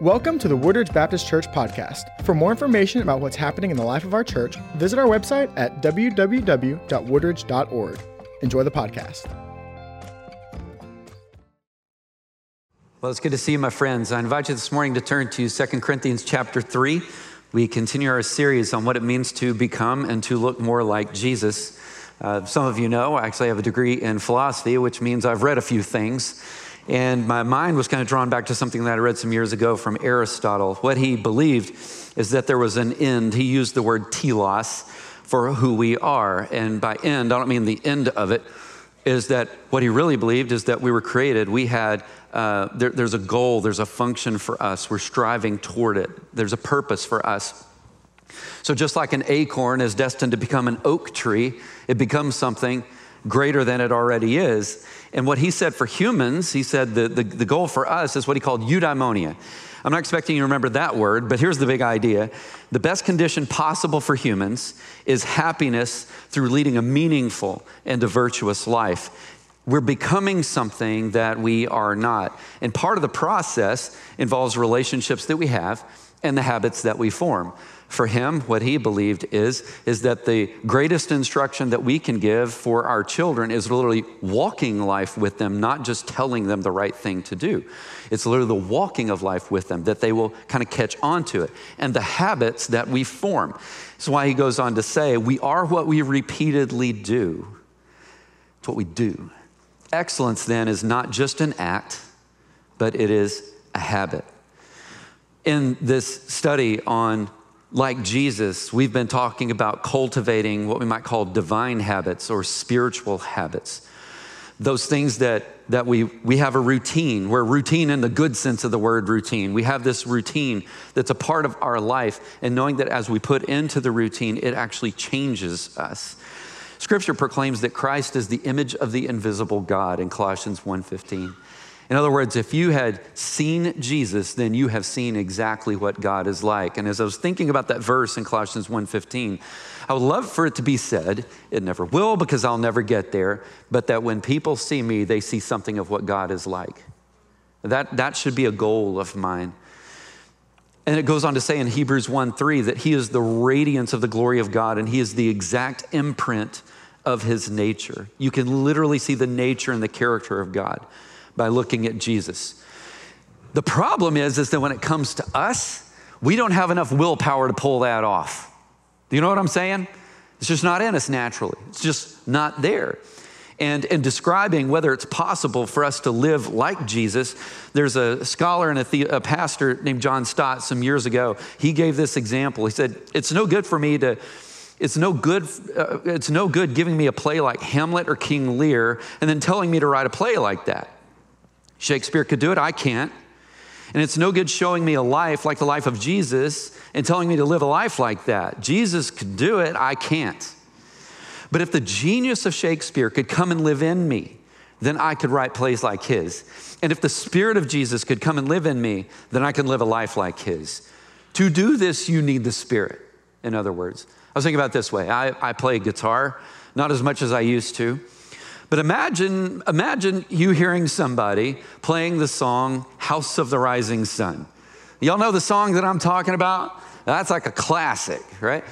Welcome to the Woodridge Baptist Church podcast. For more information about what's happening in the life of our church, visit our website at www.woodridge.org. Enjoy the podcast. Well, it's good to see you, my friends. I invite you this morning to turn to 2 Corinthians chapter 3. We continue our series on what it means to become and to look more like Jesus. Uh, some of you know, I actually have a degree in philosophy, which means I've read a few things. And my mind was kind of drawn back to something that I read some years ago from Aristotle. What he believed is that there was an end. He used the word telos for who we are. And by end, I don't mean the end of it, is that what he really believed is that we were created. We had, uh, there, there's a goal, there's a function for us. We're striving toward it, there's a purpose for us. So, just like an acorn is destined to become an oak tree, it becomes something greater than it already is. And what he said for humans, he said the, the, the, goal for us is what he called eudaimonia. I'm not expecting you to remember that word, but here's the big idea. The best condition possible for humans is happiness through leading a meaningful and a virtuous life. We're becoming something that we are not. And part of the process involves relationships that we have and the habits that we form. For him, what he believed is, is that the greatest instruction that we can give for our children is literally walking life with them, not just telling them the right thing to do. It's literally the walking of life with them that they will kind of catch on to it and the habits that we form. That's why he goes on to say, We are what we repeatedly do. It's what we do. Excellence then is not just an act, but it is a habit. In this study on like Jesus, we've been talking about cultivating what we might call divine habits or spiritual habits. Those things that, that we, we have a routine. We're routine in the good sense of the word routine. We have this routine that's a part of our life, and knowing that as we put into the routine, it actually changes us. Scripture proclaims that Christ is the image of the invisible God in Colossians 1:15. In other words, if you had seen Jesus, then you have seen exactly what God is like. And as I was thinking about that verse in Colossians 1:15, I would love for it to be said, it never will because I'll never get there, but that when people see me, they see something of what God is like. That, that should be a goal of mine. And it goes on to say in Hebrews 1 3 that he is the radiance of the glory of God and he is the exact imprint of his nature. You can literally see the nature and the character of God by looking at Jesus. The problem is, is that when it comes to us, we don't have enough willpower to pull that off. Do you know what I'm saying? It's just not in us naturally. It's just not there. And in describing whether it's possible for us to live like Jesus, there's a scholar and a, the- a pastor named John Stott some years ago. He gave this example. He said, It's no good for me to it's no good uh, it's no good giving me a play like hamlet or king lear and then telling me to write a play like that Shakespeare could do it, I can't. And it's no good showing me a life like the life of Jesus and telling me to live a life like that. Jesus could do it, I can't. But if the genius of Shakespeare could come and live in me, then I could write plays like his. And if the Spirit of Jesus could come and live in me, then I can live a life like his. To do this, you need the Spirit, in other words. I was thinking about this way I, I play guitar, not as much as I used to. But imagine, imagine you hearing somebody playing the song House of the Rising Sun. Y'all know the song that I'm talking about? That's like a classic, right?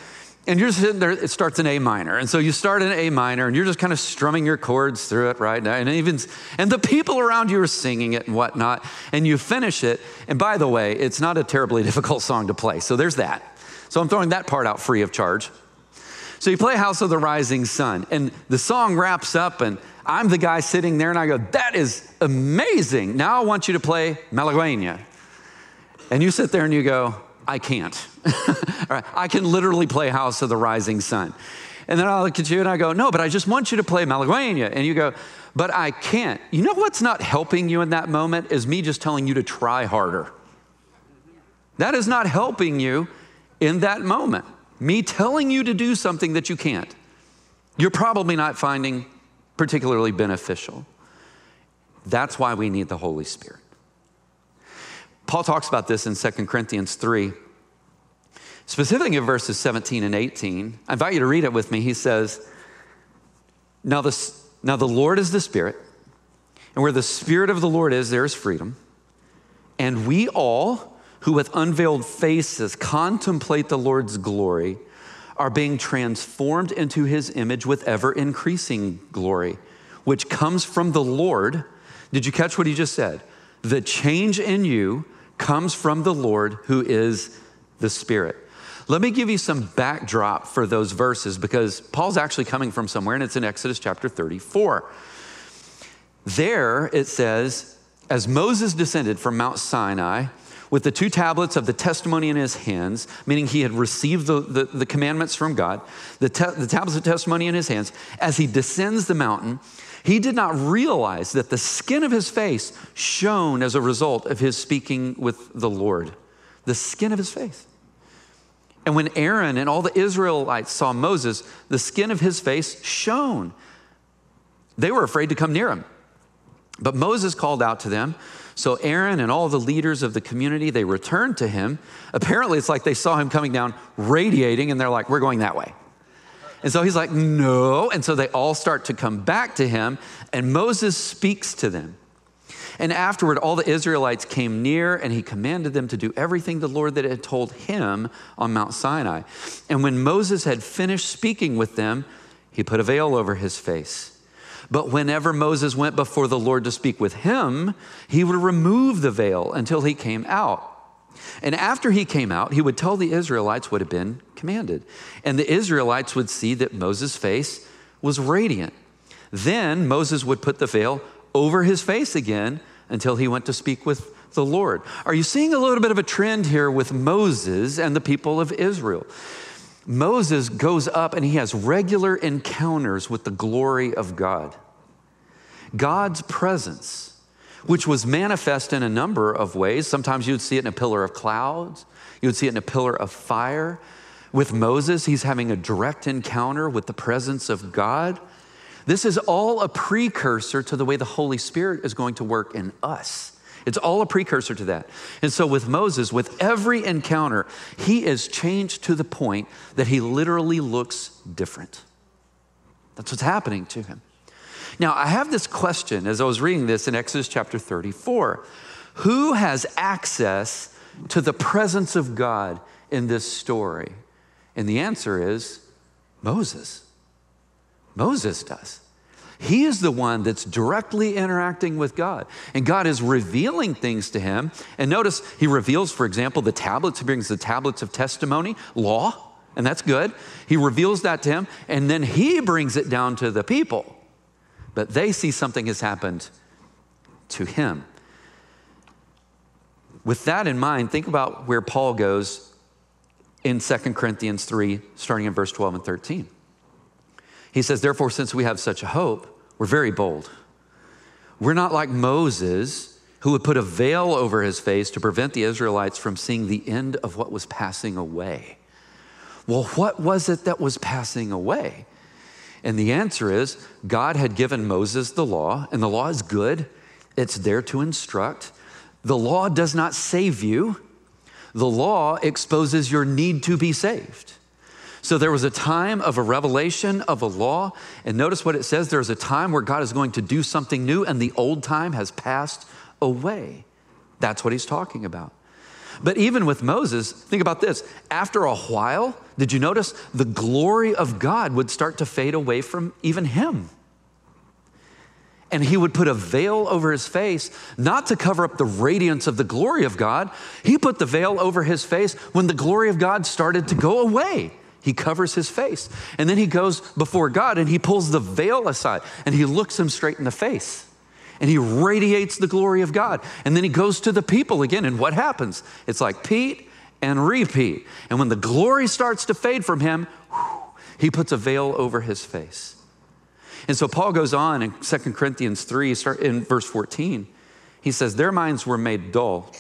And you're sitting there, it starts in A minor. And so you start in A minor and you're just kind of strumming your chords through it, right? And even and the people around you are singing it and whatnot. And you finish it. And by the way, it's not a terribly difficult song to play. So there's that. So I'm throwing that part out free of charge. So you play House of the Rising Sun, and the song wraps up, and I'm the guy sitting there, and I go, That is amazing. Now I want you to play Malagueña. And you sit there and you go, I can't. I can literally play House of the Rising Sun. And then I look at you and I go, No, but I just want you to play Malagueña. And you go, But I can't. You know what's not helping you in that moment is me just telling you to try harder. That is not helping you in that moment me telling you to do something that you can't, you're probably not finding particularly beneficial. That's why we need the Holy Spirit. Paul talks about this in 2 Corinthians 3, specifically in verses 17 and 18. I invite you to read it with me. He says, Now the, now the Lord is the Spirit, and where the Spirit of the Lord is, there is freedom. And we all who with unveiled faces contemplate the Lord's glory are being transformed into his image with ever increasing glory, which comes from the Lord. Did you catch what he just said? The change in you comes from the Lord who is the Spirit. Let me give you some backdrop for those verses because Paul's actually coming from somewhere, and it's in Exodus chapter 34. There it says, as Moses descended from Mount Sinai, with the two tablets of the testimony in his hands, meaning he had received the, the, the commandments from God, the, te- the tablets of testimony in his hands, as he descends the mountain, he did not realize that the skin of his face shone as a result of his speaking with the Lord. The skin of his face. And when Aaron and all the Israelites saw Moses, the skin of his face shone. They were afraid to come near him. But Moses called out to them, so Aaron and all the leaders of the community, they returned to him. Apparently, it's like they saw him coming down radiating, and they're like, We're going that way. And so he's like, No. And so they all start to come back to him, and Moses speaks to them. And afterward, all the Israelites came near, and he commanded them to do everything the Lord that had told him on Mount Sinai. And when Moses had finished speaking with them, he put a veil over his face. But whenever Moses went before the Lord to speak with him, he would remove the veil until he came out. And after he came out, he would tell the Israelites what had been commanded. And the Israelites would see that Moses' face was radiant. Then Moses would put the veil over his face again until he went to speak with the Lord. Are you seeing a little bit of a trend here with Moses and the people of Israel? Moses goes up and he has regular encounters with the glory of God. God's presence, which was manifest in a number of ways. Sometimes you'd see it in a pillar of clouds, you would see it in a pillar of fire. With Moses, he's having a direct encounter with the presence of God. This is all a precursor to the way the Holy Spirit is going to work in us. It's all a precursor to that. And so, with Moses, with every encounter, he is changed to the point that he literally looks different. That's what's happening to him. Now, I have this question as I was reading this in Exodus chapter 34 Who has access to the presence of God in this story? And the answer is Moses. Moses does. He is the one that's directly interacting with God. And God is revealing things to him. And notice he reveals, for example, the tablets. He brings the tablets of testimony, law, and that's good. He reveals that to him. And then he brings it down to the people. But they see something has happened to him. With that in mind, think about where Paul goes in 2 Corinthians 3, starting in verse 12 and 13. He says, Therefore, since we have such a hope, we're very bold. We're not like Moses, who would put a veil over his face to prevent the Israelites from seeing the end of what was passing away. Well, what was it that was passing away? And the answer is God had given Moses the law, and the law is good, it's there to instruct. The law does not save you, the law exposes your need to be saved. So there was a time of a revelation of a law. And notice what it says there's a time where God is going to do something new, and the old time has passed away. That's what he's talking about. But even with Moses, think about this. After a while, did you notice the glory of God would start to fade away from even him? And he would put a veil over his face, not to cover up the radiance of the glory of God. He put the veil over his face when the glory of God started to go away. He covers his face. And then he goes before God and he pulls the veil aside and he looks him straight in the face. And he radiates the glory of God. And then he goes to the people again. And what happens? It's like Pete and repeat. And when the glory starts to fade from him, whew, he puts a veil over his face. And so Paul goes on in 2 Corinthians 3, start in verse 14. He says, Their minds were made dull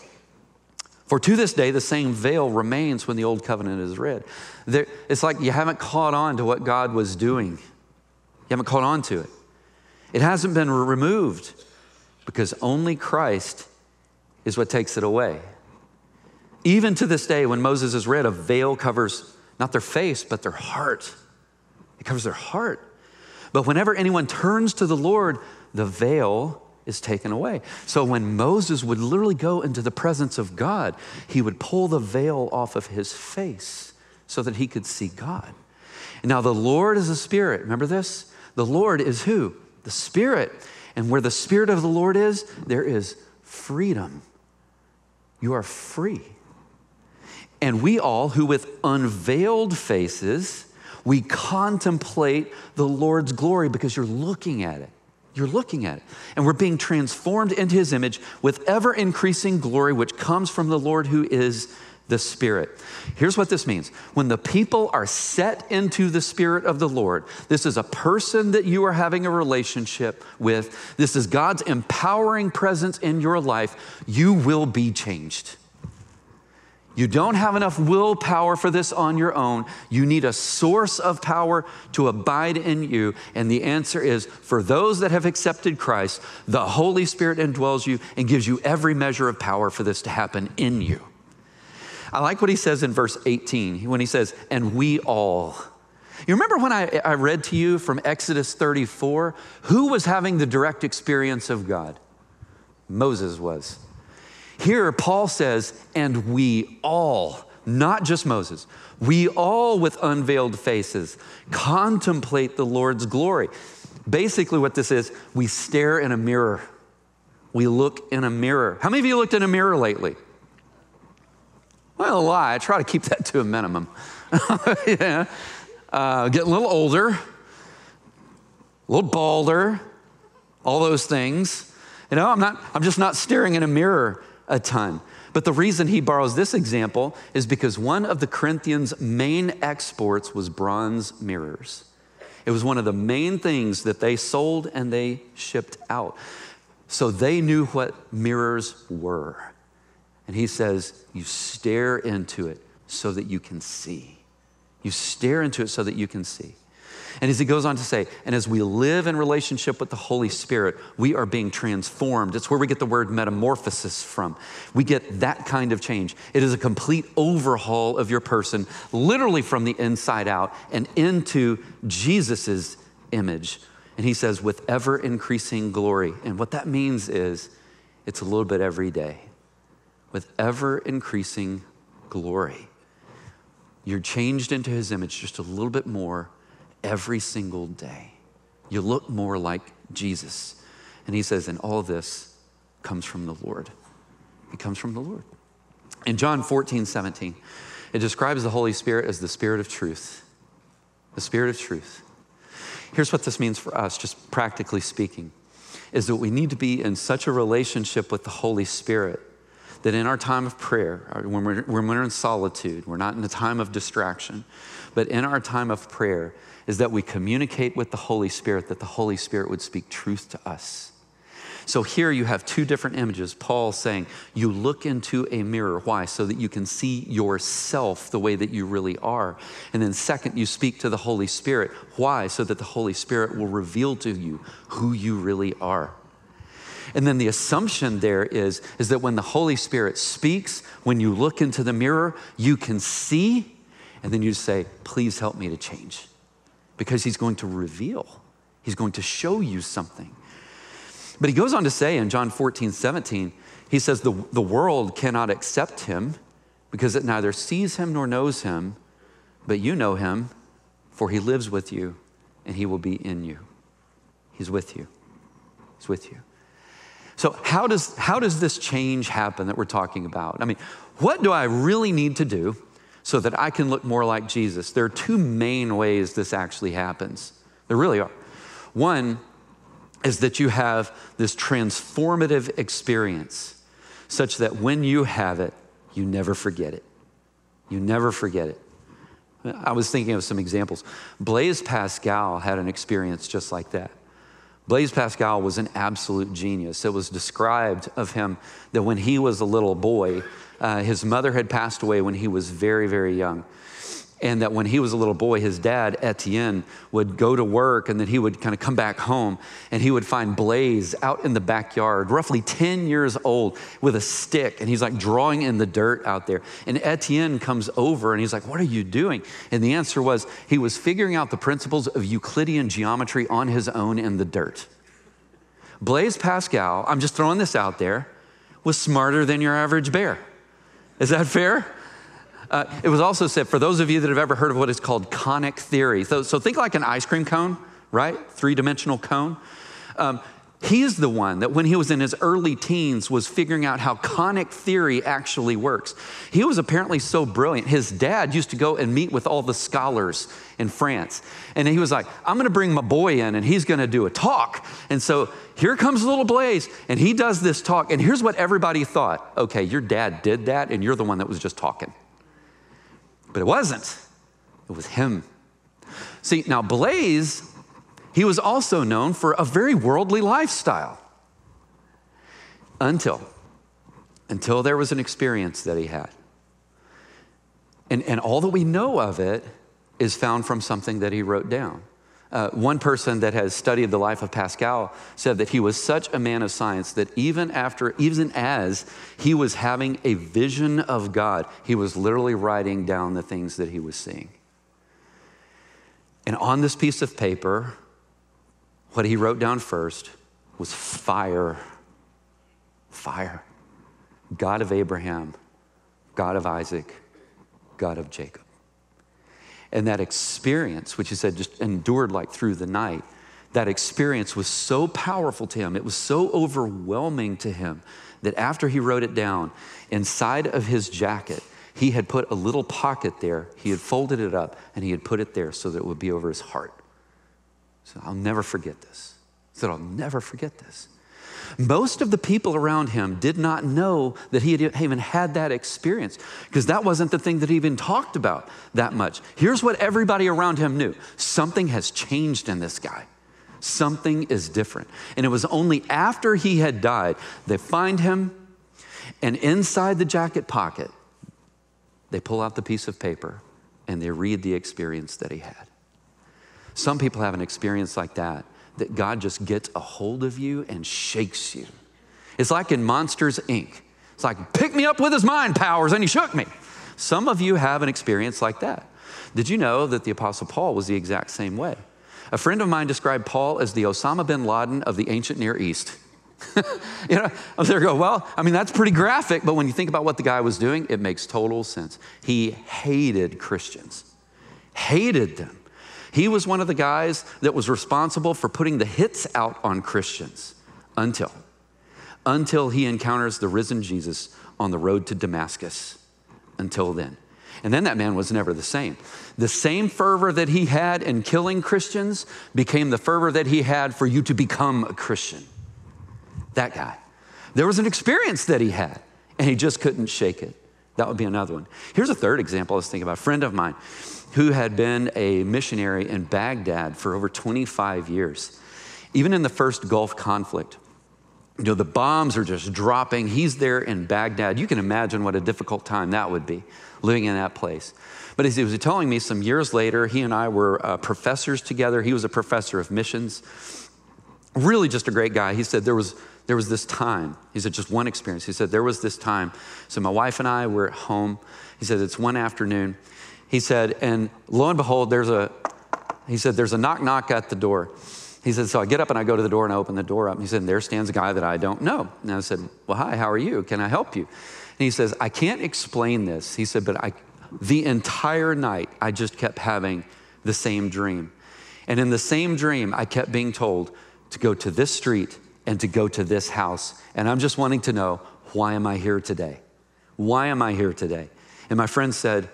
for to this day, the same veil remains when the old covenant is read. There, it's like you haven't caught on to what God was doing. You haven't caught on to it. It hasn't been removed because only Christ is what takes it away. Even to this day, when Moses is read, a veil covers not their face, but their heart. It covers their heart. But whenever anyone turns to the Lord, the veil is taken away. So when Moses would literally go into the presence of God, he would pull the veil off of his face so that he could see God. Now, the Lord is a spirit. Remember this? The Lord is who? The Spirit. And where the Spirit of the Lord is, there is freedom. You are free. And we all, who with unveiled faces, we contemplate the Lord's glory because you're looking at it. You're looking at it. And we're being transformed into his image with ever increasing glory, which comes from the Lord who is the Spirit. Here's what this means when the people are set into the Spirit of the Lord, this is a person that you are having a relationship with, this is God's empowering presence in your life, you will be changed. You don't have enough willpower for this on your own. You need a source of power to abide in you. And the answer is for those that have accepted Christ, the Holy Spirit indwells you and gives you every measure of power for this to happen in you. I like what he says in verse 18 when he says, and we all. You remember when I, I read to you from Exodus 34? Who was having the direct experience of God? Moses was. Here, Paul says, and we all, not just Moses, we all with unveiled faces contemplate the Lord's glory. Basically, what this is, we stare in a mirror. We look in a mirror. How many of you looked in a mirror lately? Well, a lie. I try to keep that to a minimum. yeah. Uh, getting a little older, a little balder, all those things. You know, I'm not, I'm just not staring in a mirror a ton. But the reason he borrows this example is because one of the Corinthians' main exports was bronze mirrors. It was one of the main things that they sold and they shipped out. So they knew what mirrors were. And he says, You stare into it so that you can see. You stare into it so that you can see. And as he goes on to say, and as we live in relationship with the Holy Spirit, we are being transformed. It's where we get the word metamorphosis from. We get that kind of change. It is a complete overhaul of your person, literally from the inside out and into Jesus's image. And he says, with ever increasing glory. And what that means is it's a little bit every day with ever increasing glory. You're changed into his image just a little bit more every single day. You look more like Jesus. And he says, and all this comes from the Lord. It comes from the Lord. In John 14, 17, it describes the Holy Spirit as the Spirit of truth. The Spirit of truth. Here's what this means for us, just practically speaking, is that we need to be in such a relationship with the Holy Spirit that in our time of prayer, uh, when we're, when we're in solitude, we're not in a time of distraction, but in our time of prayer, is that we communicate with the Holy Spirit, that the Holy Spirit would speak truth to us. So here you have two different images. Paul saying, You look into a mirror. Why? So that you can see yourself the way that you really are. And then, second, you speak to the Holy Spirit. Why? So that the Holy Spirit will reveal to you who you really are. And then the assumption there is, is that when the Holy Spirit speaks, when you look into the mirror, you can see, and then you say, Please help me to change. Because He's going to reveal, He's going to show you something. But He goes on to say in John 14, 17, He says, The, the world cannot accept Him because it neither sees Him nor knows Him, but you know Him, for He lives with you and He will be in you. He's with you. He's with you. So, how does, how does this change happen that we're talking about? I mean, what do I really need to do so that I can look more like Jesus? There are two main ways this actually happens. There really are. One is that you have this transformative experience such that when you have it, you never forget it. You never forget it. I was thinking of some examples. Blaise Pascal had an experience just like that. Blaise Pascal was an absolute genius. It was described of him that when he was a little boy, uh, his mother had passed away when he was very, very young and that when he was a little boy, his dad, Etienne, would go to work and then he would kind of come back home and he would find Blaise out in the backyard, roughly 10 years old, with a stick. And he's like drawing in the dirt out there. And Etienne comes over and he's like, What are you doing? And the answer was, he was figuring out the principles of Euclidean geometry on his own in the dirt. Blaise Pascal, I'm just throwing this out there, was smarter than your average bear. Is that fair? Uh, it was also said, for those of you that have ever heard of what is called conic theory, so, so think like an ice cream cone, right? Three dimensional cone. Um, He's the one that when he was in his early teens was figuring out how conic theory actually works. He was apparently so brilliant. His dad used to go and meet with all the scholars in France. And he was like, I'm going to bring my boy in and he's going to do a talk. And so here comes little Blaise and he does this talk. And here's what everybody thought okay, your dad did that and you're the one that was just talking. But it wasn't, it was him. See, now Blaise, he was also known for a very worldly lifestyle until until there was an experience that he had. And, and all that we know of it is found from something that he wrote down. Uh, one person that has studied the life of Pascal said that he was such a man of science that even after, even as he was having a vision of God, he was literally writing down the things that he was seeing. And on this piece of paper what he wrote down first was fire. Fire. God of Abraham, God of Isaac, God of Jacob. And that experience, which he said just endured like through the night, that experience was so powerful to him, it was so overwhelming to him that after he wrote it down, inside of his jacket, he had put a little pocket there. He had folded it up and he had put it there so that it would be over his heart. So I'll never forget this. Said, I'll never forget this. Most of the people around him did not know that he had even had that experience because that wasn't the thing that he even talked about that much. Here's what everybody around him knew something has changed in this guy. Something is different. And it was only after he had died, they find him, and inside the jacket pocket, they pull out the piece of paper and they read the experience that he had. Some people have an experience like that, that God just gets a hold of you and shakes you. It's like in Monsters, Inc. It's like, pick me up with his mind powers, and he shook me. Some of you have an experience like that. Did you know that the Apostle Paul was the exact same way? A friend of mine described Paul as the Osama bin Laden of the ancient Near East. you know, I was there go, well, I mean, that's pretty graphic, but when you think about what the guy was doing, it makes total sense. He hated Christians, hated them. He was one of the guys that was responsible for putting the hits out on Christians until until he encounters the risen Jesus on the road to Damascus. Until then. And then that man was never the same. The same fervor that he had in killing Christians became the fervor that he had for you to become a Christian. That guy. There was an experience that he had, and he just couldn't shake it. That would be another one. Here's a third example I was thinking about. A friend of mine who had been a missionary in Baghdad for over 25 years. Even in the first Gulf conflict, you know, the bombs are just dropping. He's there in Baghdad. You can imagine what a difficult time that would be, living in that place. But as he was telling me some years later, he and I were uh, professors together. He was a professor of missions. Really just a great guy. He said there was, there was this time. He said just one experience. He said there was this time. So my wife and I were at home. He said it's one afternoon. He said, and lo and behold, there's a, he said, there's a knock knock at the door. He said, so I get up and I go to the door and I open the door up. And he said, and there stands a guy that I don't know. And I said, well, hi, how are you? Can I help you? And he says, I can't explain this. He said, but I, the entire night, I just kept having the same dream. And in the same dream, I kept being told to go to this street and to go to this house. And I'm just wanting to know, why am I here today? Why am I here today? And my friend said,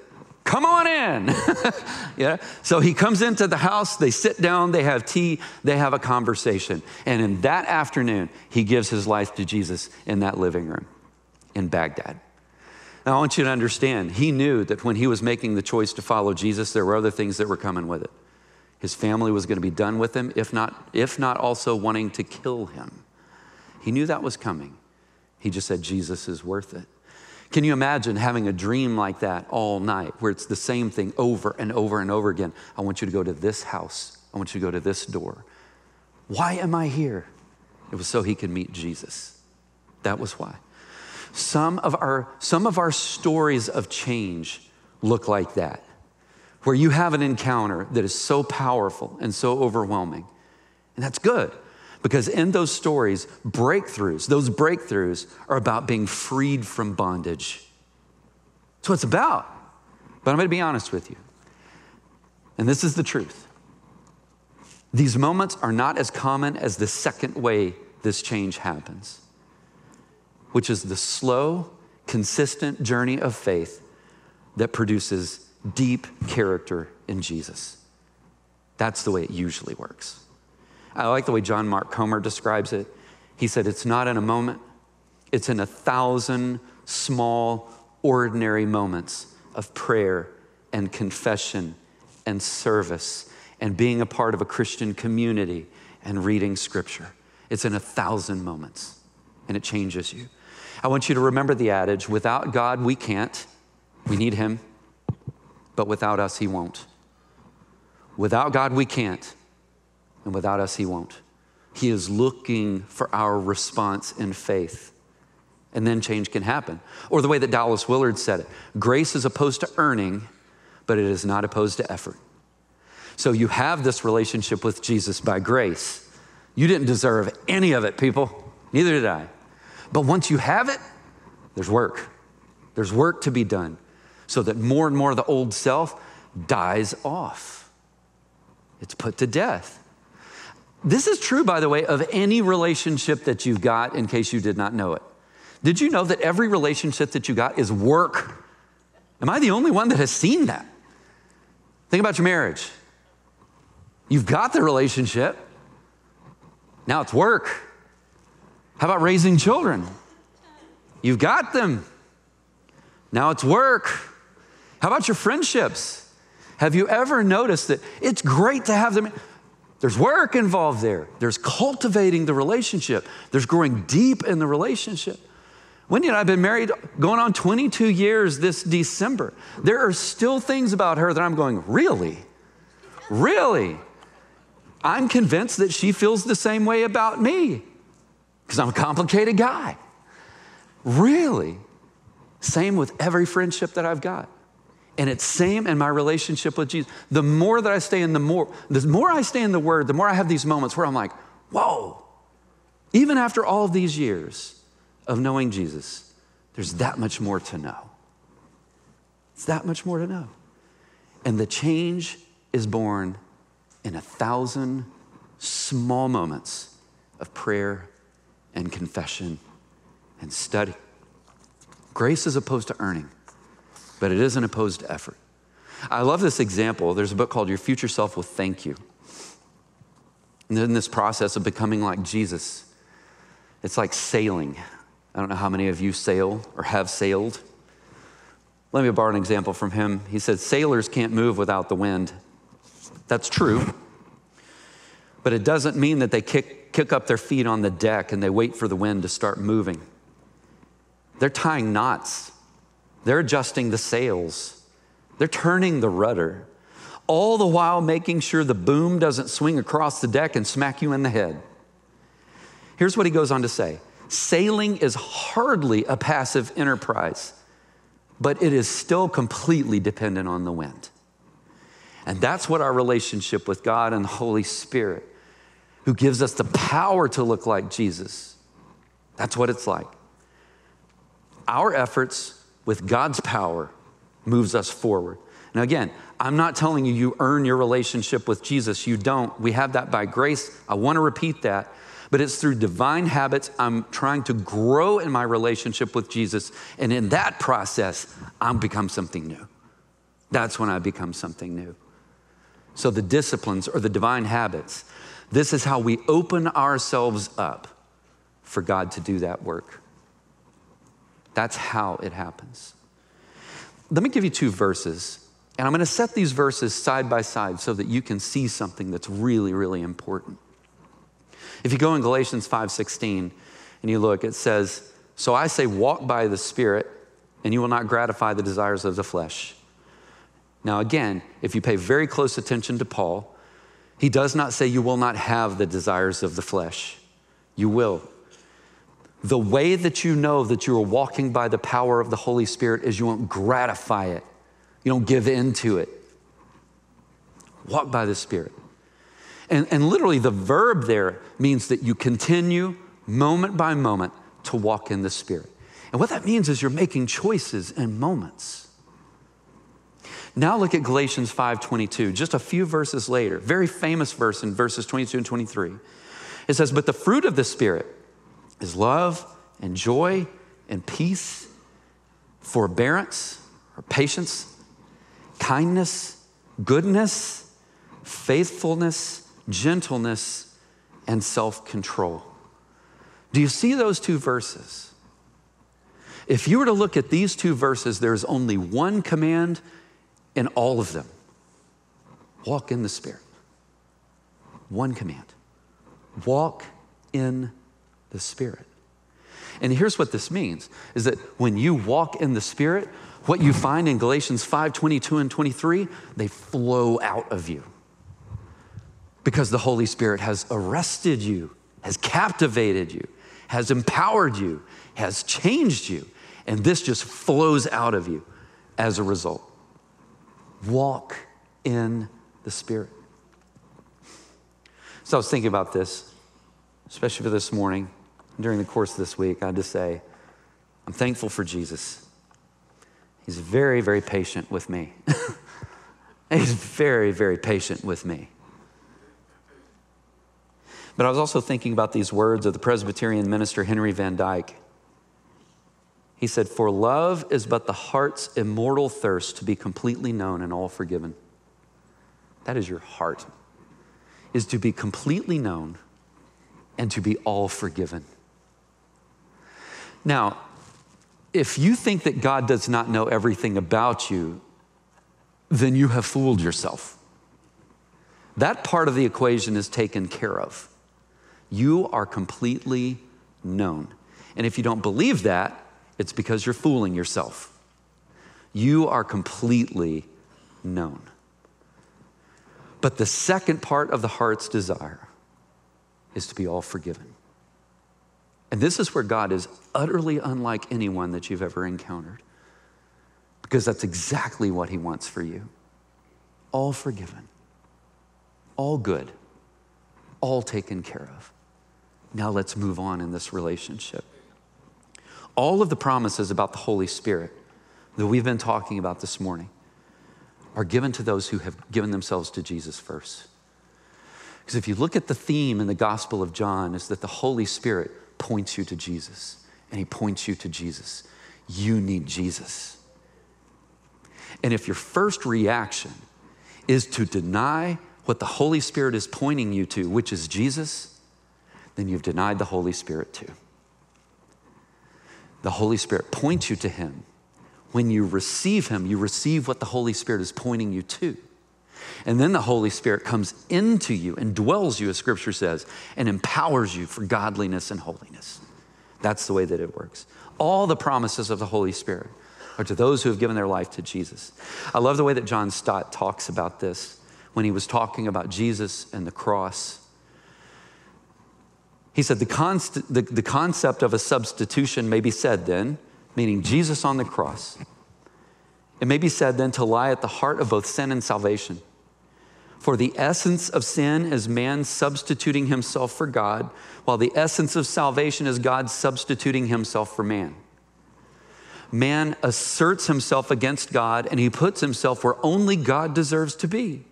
come on in. yeah. So he comes into the house, they sit down, they have tea, they have a conversation. And in that afternoon, he gives his life to Jesus in that living room in Baghdad. Now, I want you to understand, he knew that when he was making the choice to follow Jesus, there were other things that were coming with it. His family was going to be done with him, if not, if not also wanting to kill him. He knew that was coming. He just said, Jesus is worth it. Can you imagine having a dream like that all night where it's the same thing over and over and over again? I want you to go to this house. I want you to go to this door. Why am I here? It was so he could meet Jesus. That was why. Some of our, some of our stories of change look like that, where you have an encounter that is so powerful and so overwhelming. And that's good Because in those stories, breakthroughs, those breakthroughs are about being freed from bondage. That's what it's about. But I'm going to be honest with you. And this is the truth. These moments are not as common as the second way this change happens, which is the slow, consistent journey of faith that produces deep character in Jesus. That's the way it usually works. I like the way John Mark Comer describes it. He said, It's not in a moment, it's in a thousand small, ordinary moments of prayer and confession and service and being a part of a Christian community and reading scripture. It's in a thousand moments and it changes you. I want you to remember the adage without God, we can't. We need Him, but without us, He won't. Without God, we can't, and without us, He won't. He is looking for our response in faith. And then change can happen. Or the way that Dallas Willard said it grace is opposed to earning, but it is not opposed to effort. So you have this relationship with Jesus by grace. You didn't deserve any of it, people. Neither did I. But once you have it, there's work. There's work to be done so that more and more of the old self dies off. It's put to death. This is true, by the way, of any relationship that you've got, in case you did not know it. Did you know that every relationship that you got is work? Am I the only one that has seen that? Think about your marriage. You've got the relationship, now it's work. How about raising children? You've got them, now it's work. How about your friendships? Have you ever noticed that it's great to have them? There's work involved there. There's cultivating the relationship. There's growing deep in the relationship. Wendy and I have been married going on 22 years this December. There are still things about her that I'm going, really? Really? I'm convinced that she feels the same way about me because I'm a complicated guy. Really? Same with every friendship that I've got. And it's same in my relationship with Jesus. The more that I stay in the more, the more I stay in the Word, the more I have these moments where I'm like, whoa. Even after all of these years of knowing Jesus, there's that much more to know. It's that much more to know. And the change is born in a thousand small moments of prayer and confession and study. Grace is opposed to earning but it is an opposed effort. I love this example. There's a book called Your Future Self Will Thank You. And in this process of becoming like Jesus, it's like sailing. I don't know how many of you sail or have sailed. Let me borrow an example from him. He said, Sailors can't move without the wind. That's true. But it doesn't mean that they kick, kick up their feet on the deck and they wait for the wind to start moving. They're tying knots they're adjusting the sails, they're turning the rudder, all the while making sure the boom doesn't swing across the deck and smack you in the head. Here's what he goes on to say sailing is hardly a passive enterprise, but it is still completely dependent on the wind. And that's what our relationship with God and the Holy Spirit, who gives us the power to look like Jesus, that's what it's like. Our efforts with God's power moves us forward. Now, again, I'm not telling you you earn your relationship with Jesus. You don't. We have that by grace. I want to repeat that. But it's through divine habits. I'm trying to grow in my relationship with Jesus. And in that process, I'm become something new. That's when I become something new. So, the disciplines or the divine habits, this is how we open ourselves up for God to do that work. That's how it happens. Let me give you two verses, and I'm going to set these verses side by side so that you can see something that's really, really important. If you go in Galatians 5:16 and you look, it says, "So I say walk by the Spirit, and you will not gratify the desires of the flesh." Now again, if you pay very close attention to Paul, he does not say you will not have the desires of the flesh. You will. The way that you know that you are walking by the power of the Holy Spirit is you don't gratify it, you don't give in to it. Walk by the Spirit. And, and literally, the verb there means that you continue moment by moment to walk in the Spirit. And what that means is you're making choices in moments. Now look at Galatians 5:22, just a few verses later. Very famous verse in verses 22 and 23. It says, "But the fruit of the spirit is love and joy and peace, forbearance or patience, kindness, goodness, faithfulness, gentleness, and self-control." Do you see those two verses? If you were to look at these two verses, there's only one command in all of them walk in the Spirit. One command walk in the Spirit. And here's what this means is that when you walk in the Spirit, what you find in Galatians 5 22 and 23, they flow out of you. Because the Holy Spirit has arrested you, has captivated you, has empowered you, has changed you, and this just flows out of you as a result. Walk in the Spirit. So I was thinking about this, especially for this morning, during the course of this week. I to say, I'm thankful for Jesus. He's very, very patient with me. He's very, very patient with me. But I was also thinking about these words of the Presbyterian minister Henry Van Dyke. He said, For love is but the heart's immortal thirst to be completely known and all forgiven. That is your heart, is to be completely known and to be all forgiven. Now, if you think that God does not know everything about you, then you have fooled yourself. That part of the equation is taken care of. You are completely known. And if you don't believe that, it's because you're fooling yourself. You are completely known. But the second part of the heart's desire is to be all forgiven. And this is where God is utterly unlike anyone that you've ever encountered. Because that's exactly what He wants for you all forgiven, all good, all taken care of. Now let's move on in this relationship. All of the promises about the Holy Spirit that we've been talking about this morning are given to those who have given themselves to Jesus first. Because if you look at the theme in the Gospel of John, is that the Holy Spirit points you to Jesus, and He points you to Jesus. You need Jesus. And if your first reaction is to deny what the Holy Spirit is pointing you to, which is Jesus, then you've denied the Holy Spirit too. The Holy Spirit points you to Him. When you receive Him, you receive what the Holy Spirit is pointing you to. And then the Holy Spirit comes into you and dwells you, as Scripture says, and empowers you for godliness and holiness. That's the way that it works. All the promises of the Holy Spirit are to those who have given their life to Jesus. I love the way that John Stott talks about this when he was talking about Jesus and the cross. He said the, const- the, the concept of a substitution may be said then, meaning Jesus on the cross. It may be said then to lie at the heart of both sin and salvation. For the essence of sin is man substituting himself for God, while the essence of salvation is God substituting himself for man. Man asserts himself against God and he puts himself where only God deserves to be.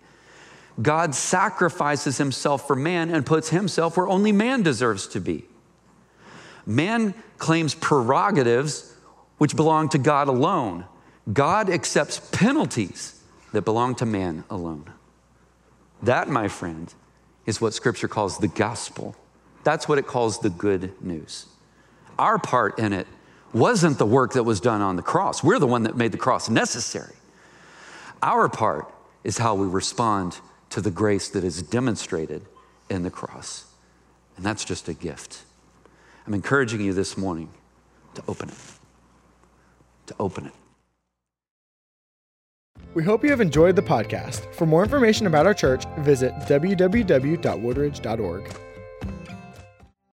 God sacrifices himself for man and puts himself where only man deserves to be. Man claims prerogatives which belong to God alone. God accepts penalties that belong to man alone. That, my friend, is what Scripture calls the gospel. That's what it calls the good news. Our part in it wasn't the work that was done on the cross. We're the one that made the cross necessary. Our part is how we respond to the grace that is demonstrated in the cross. And that's just a gift. I'm encouraging you this morning to open it. To open it. We hope you have enjoyed the podcast. For more information about our church, visit www.woodridge.org.